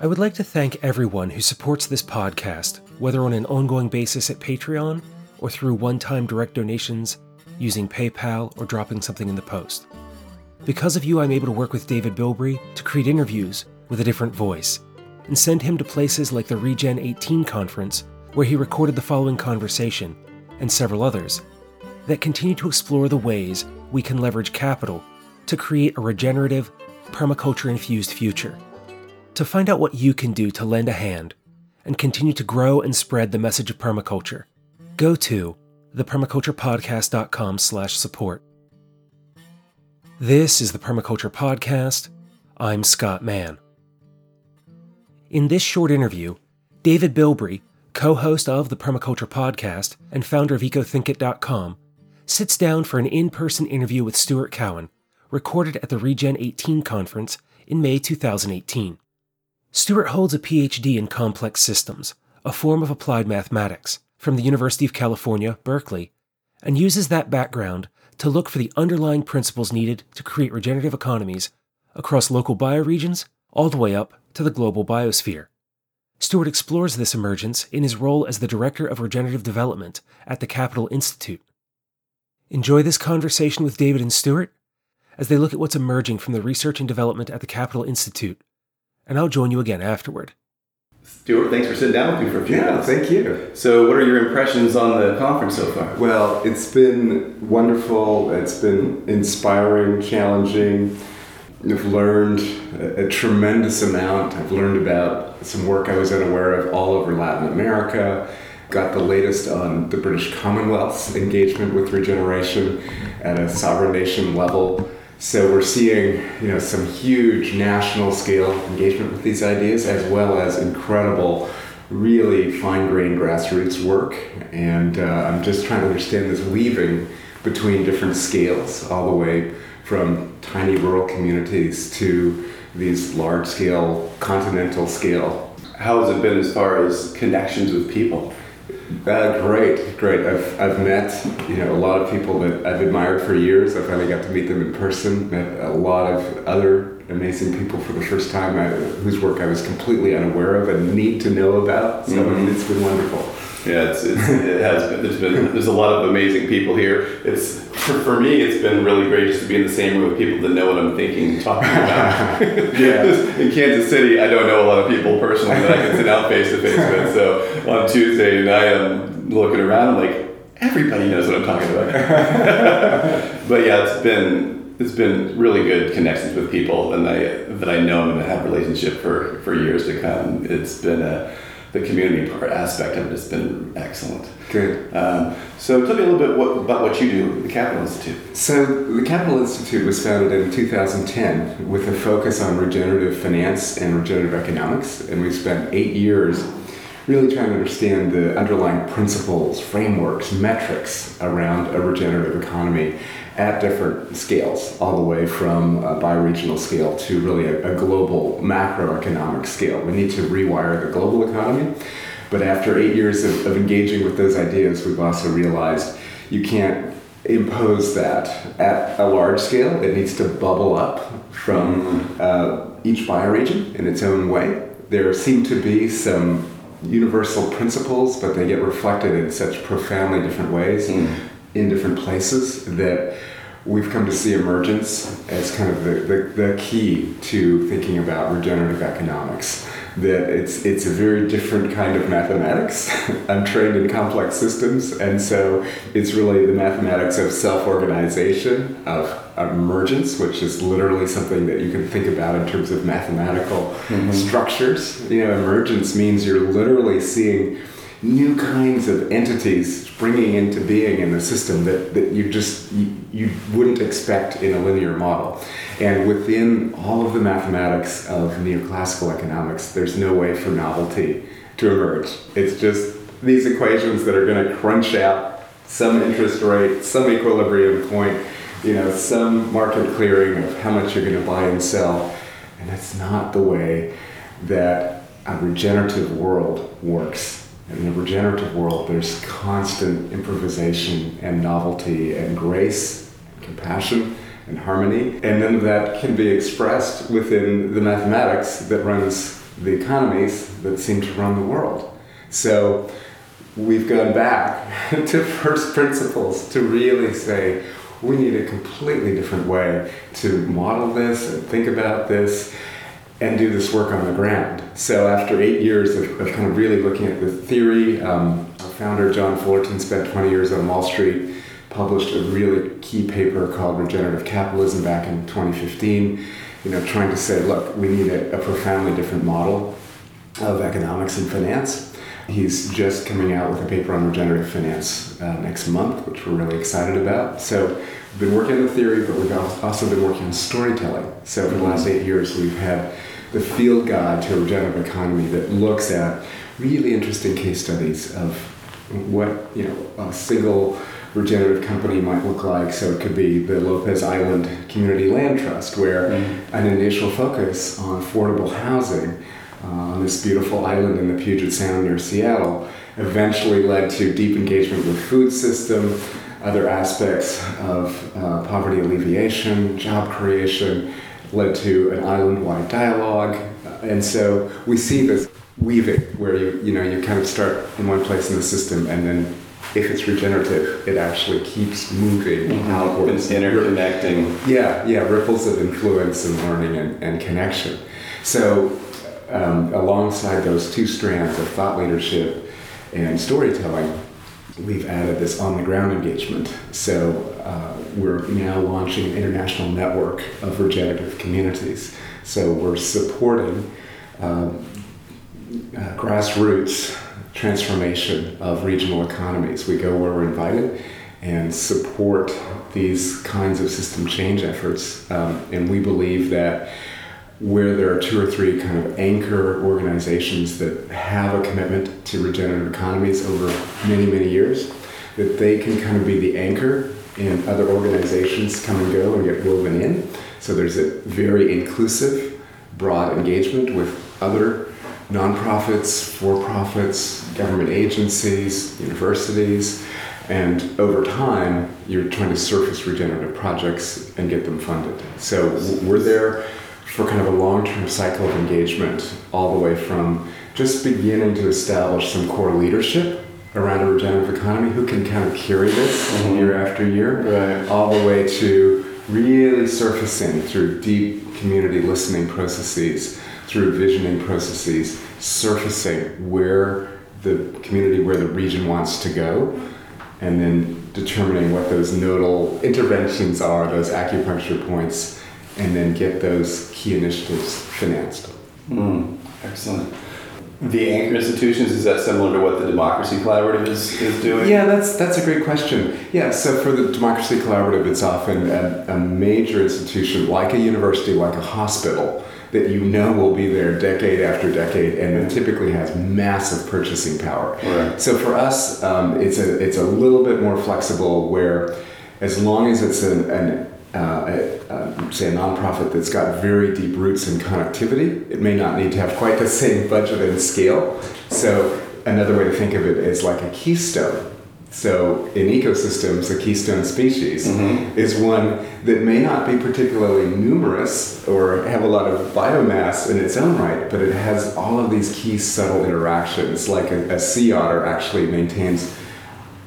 I would like to thank everyone who supports this podcast, whether on an ongoing basis at Patreon or through one time direct donations using PayPal or dropping something in the post. Because of you, I'm able to work with David Bilbrey to create interviews with a different voice and send him to places like the Regen 18 conference, where he recorded the following conversation, and several others, that continue to explore the ways we can leverage capital to create a regenerative, permaculture infused future. To find out what you can do to lend a hand and continue to grow and spread the message of permaculture, go to thepermaculturepodcast.com slash support. This is the Permaculture Podcast. I'm Scott Mann. In this short interview, David Bilbrey, co host of the Permaculture Podcast and founder of EcoThinkIt.com, sits down for an in person interview with Stuart Cowan, recorded at the Regen 18 conference in May 2018. Stuart holds a PhD in complex systems, a form of applied mathematics, from the University of California, Berkeley, and uses that background to look for the underlying principles needed to create regenerative economies across local bioregions all the way up to the global biosphere. Stuart explores this emergence in his role as the Director of Regenerative Development at the Capital Institute. Enjoy this conversation with David and Stuart as they look at what's emerging from the research and development at the Capital Institute, and I'll join you again afterward. Stuart, thanks for sitting down with me for a few yeah, minutes. thank you. So, what are your impressions on the conference so far? Well, it's been wonderful. It's been inspiring, challenging. I've learned a, a tremendous amount. I've learned about some work I was unaware of all over Latin America. Got the latest on the British Commonwealth's engagement with regeneration at a sovereign nation level. So we're seeing, you know, some huge national scale engagement with these ideas, as well as incredible, really fine-grained grassroots work. And uh, I'm just trying to understand this weaving between different scales, all the way from tiny rural communities to these large-scale, continental-scale. How has it been as far as connections with people? Uh, great, great. I've, I've met you know a lot of people that I've admired for years. I finally got to meet them in person. Met a lot of other amazing people for the first time, I, whose work I was completely unaware of and need to know about. So Mhm. it's been wonderful. Yeah, it's, it's, it has been. There's been there's a lot of amazing people here. It's for, for me, it's been really great just to be in the same room with people that know what I'm thinking and talking about. Yeah. in Kansas City, I don't know a lot of people personally that I can sit down face to face with. So on Tuesday night, I'm looking around. I'm like, everybody knows what I'm talking about. but yeah, it's been it's been really good connections with people, and I that I know and have relationship for for years to come. It's been a the community part aspect of it has been excellent. Good. Um, so tell me a little bit what, about what you do at the Capital Institute. So the Capital Institute was founded in 2010 with a focus on regenerative finance and regenerative economics, and we spent eight years really trying to understand the underlying principles, frameworks, metrics around a regenerative economy at different scales, all the way from a bioregional scale to really a, a global macroeconomic scale. We need to rewire the global economy. But after eight years of, of engaging with those ideas, we've also realized you can't impose that at a large scale. It needs to bubble up from uh, each bioregion in its own way. There seem to be some universal principles, but they get reflected in such profoundly different ways in different places that we've come to see emergence as kind of the, the, the key to thinking about regenerative economics. That it's it's a very different kind of mathematics. I'm trained in complex systems, and so it's really the mathematics of self-organization, of emergence, which is literally something that you can think about in terms of mathematical mm-hmm. structures. You know, emergence means you're literally seeing new kinds of entities springing into being in the system that, that you just you, you wouldn't expect in a linear model. And within all of the mathematics of neoclassical economics there's no way for novelty to emerge. It's just these equations that are going to crunch out some interest rate some equilibrium point you know some market clearing of how much you're going to buy and sell. And that's not the way that a regenerative world works in the regenerative world, there's constant improvisation and novelty and grace, and compassion and harmony, and none of that can be expressed within the mathematics that runs the economies that seem to run the world. So we've gone back to first principles to really say we need a completely different way to model this and think about this and do this work on the ground. So after eight years of, of kind of really looking at the theory, um, our founder John Fullerton spent 20 years on Wall Street, published a really key paper called Regenerative Capitalism back in 2015, you know, trying to say, look, we need a, a profoundly different model of economics and finance. He's just coming out with a paper on regenerative finance uh, next month, which we're really excited about. So we've been working on the theory, but we've also been working on storytelling. So for the last eight years, we've had the field guide to a regenerative economy that looks at really interesting case studies of what you know a single regenerative company might look like. So it could be the Lopez Island Community Land Trust, where mm-hmm. an initial focus on affordable housing uh, on this beautiful island in the Puget Sound near Seattle eventually led to deep engagement with food system, other aspects of uh, poverty alleviation, job creation, led to an island-wide dialogue. And so we see this weaving where you, you know, you kind of start in one place in the system and then if it's regenerative, it actually keeps moving mm-hmm. outwards. interconnecting. Yeah, yeah, ripples of influence and learning and, and connection. So, um, alongside those two strands of thought leadership and storytelling, we've added this on the ground engagement. So, uh, we're now launching an international network of regenerative communities. So, we're supporting um, uh, grassroots transformation of regional economies. We go where we're invited and support these kinds of system change efforts. Um, and we believe that where there are two or three kind of anchor organizations that have a commitment to regenerative economies over many, many years, that they can kind of be the anchor and other organizations come and go and get woven in. So there's a very inclusive, broad engagement with other nonprofits, for profits, government agencies, universities, and over time, you're trying to surface regenerative projects and get them funded. So we're there for kind of a long term cycle of engagement, all the way from just beginning to establish some core leadership around a regenerative economy who can kind of carry this mm-hmm. year after year, right. all the way to really surfacing through deep community listening processes through visioning processes, surfacing where the community, where the region wants to go, and then determining what those nodal interventions are, those acupuncture points, and then get those key initiatives financed. Mm, excellent. The anchor institutions is that similar to what the Democracy Collaborative is, is doing? Yeah, that's that's a great question. Yeah, so for the Democracy Collaborative, it's often a, a major institution like a university, like a hospital, that you know will be there decade after decade and that typically has massive purchasing power. Right. So for us, um, it's a it's a little bit more flexible where as long as it's an, an uh, a, uh, say a nonprofit that's got very deep roots in connectivity, it may not need to have quite the same budget and scale. So another way to think of it is like a keystone so, in ecosystems, a keystone species mm-hmm. is one that may not be particularly numerous or have a lot of biomass in its own right, but it has all of these key subtle interactions. Like a, a sea otter actually maintains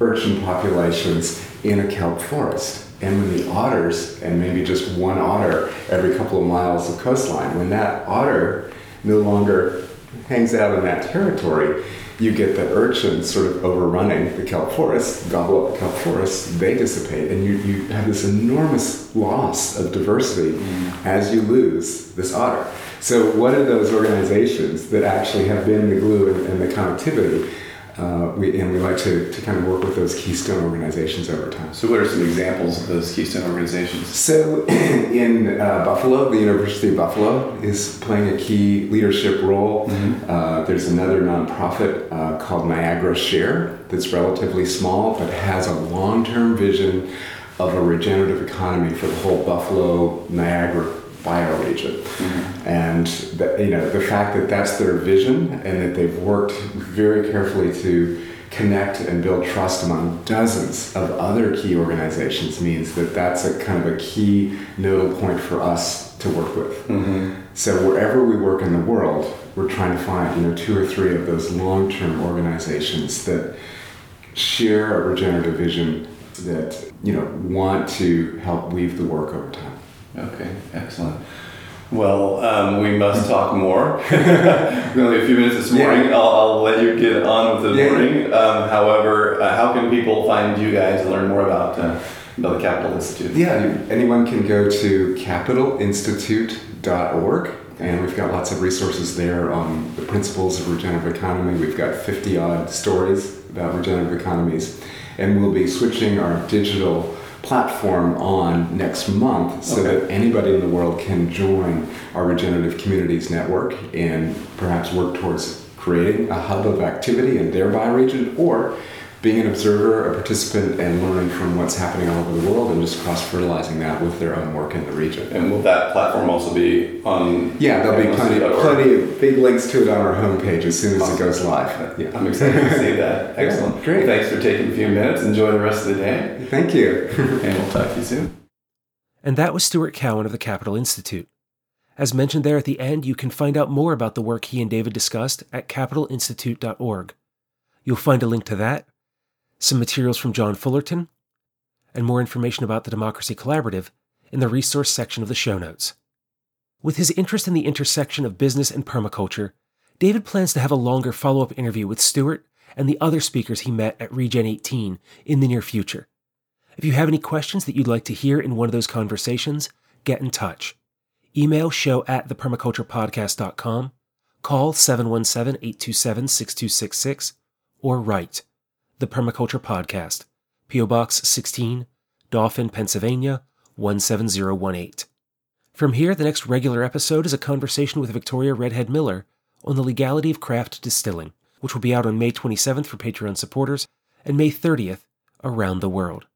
urchin populations in a kelp forest. And when the otters, and maybe just one otter every couple of miles of coastline, when that otter no longer hangs out in that territory, you get the urchins sort of overrunning the kelp forest, gobble up the kelp forest, they dissipate, and you, you have this enormous loss of diversity mm. as you lose this otter. So, what are those organizations that actually have been the glue and, and the connectivity? Uh, we, and we like to, to kind of work with those keystone organizations over time. So, what are some examples of those keystone organizations? So, in uh, Buffalo, the University of Buffalo is playing a key leadership role. Mm-hmm. Uh, there's another nonprofit uh, called Niagara Share that's relatively small but has a long term vision of a regenerative economy for the whole Buffalo, Niagara bioregion. Mm-hmm. And that, you know, the fact that that's their vision and that they've worked very carefully to connect and build trust among dozens of other key organizations means that that's a kind of a key nodal point for us to work with. Mm-hmm. So wherever we work in the world, we're trying to find you know two or three of those long-term organizations that share a regenerative vision that you know want to help weave the work over time. Okay, excellent. Well, um, we must talk more. only a few minutes this morning. Yeah. I'll, I'll, let you get on with the yeah. morning. Um, however, uh, how can people find you guys and learn more about, uh, about the Capital Institute? Yeah, anyone can go to capitalinstitute.org and we've got lots of resources there on the principles of regenerative economy. We've got 50 odd stories about regenerative economies, and we'll be switching our digital platform on next month so okay. that anybody in the world can join our Regenerative Communities Network and perhaps work towards creating a hub of activity in their bioregion or being an observer, a participant, and learning from what's happening all over the world and just cross fertilizing that with their own work in the region. And will that platform also be on? Yeah, there'll be plenty, plenty of big links to it on our homepage as soon as awesome. it goes live. Yeah. I'm excited to see that. Excellent. Yeah, great. Thanks for taking a few minutes. Enjoy the rest of the day. Thank you. and we'll talk to you soon. And that was Stuart Cowan of the Capital Institute. As mentioned there at the end, you can find out more about the work he and David discussed at capitalinstitute.org. You'll find a link to that some materials from John Fullerton, and more information about the Democracy Collaborative in the resource section of the show notes. With his interest in the intersection of business and permaculture, David plans to have a longer follow up interview with Stuart and the other speakers he met at Regen 18 in the near future. If you have any questions that you'd like to hear in one of those conversations, get in touch. Email show at thepermaculturepodcast.com, call 717 827 6266, or write the Permaculture Podcast, P.O. Box 16, Dauphin, Pennsylvania 17018. From here, the next regular episode is a conversation with Victoria Redhed Miller on the legality of craft distilling, which will be out on May 27th for Patreon supporters and May 30th around the world.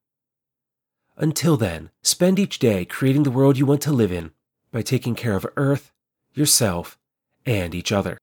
Until then, spend each day creating the world you want to live in by taking care of Earth, yourself, and each other.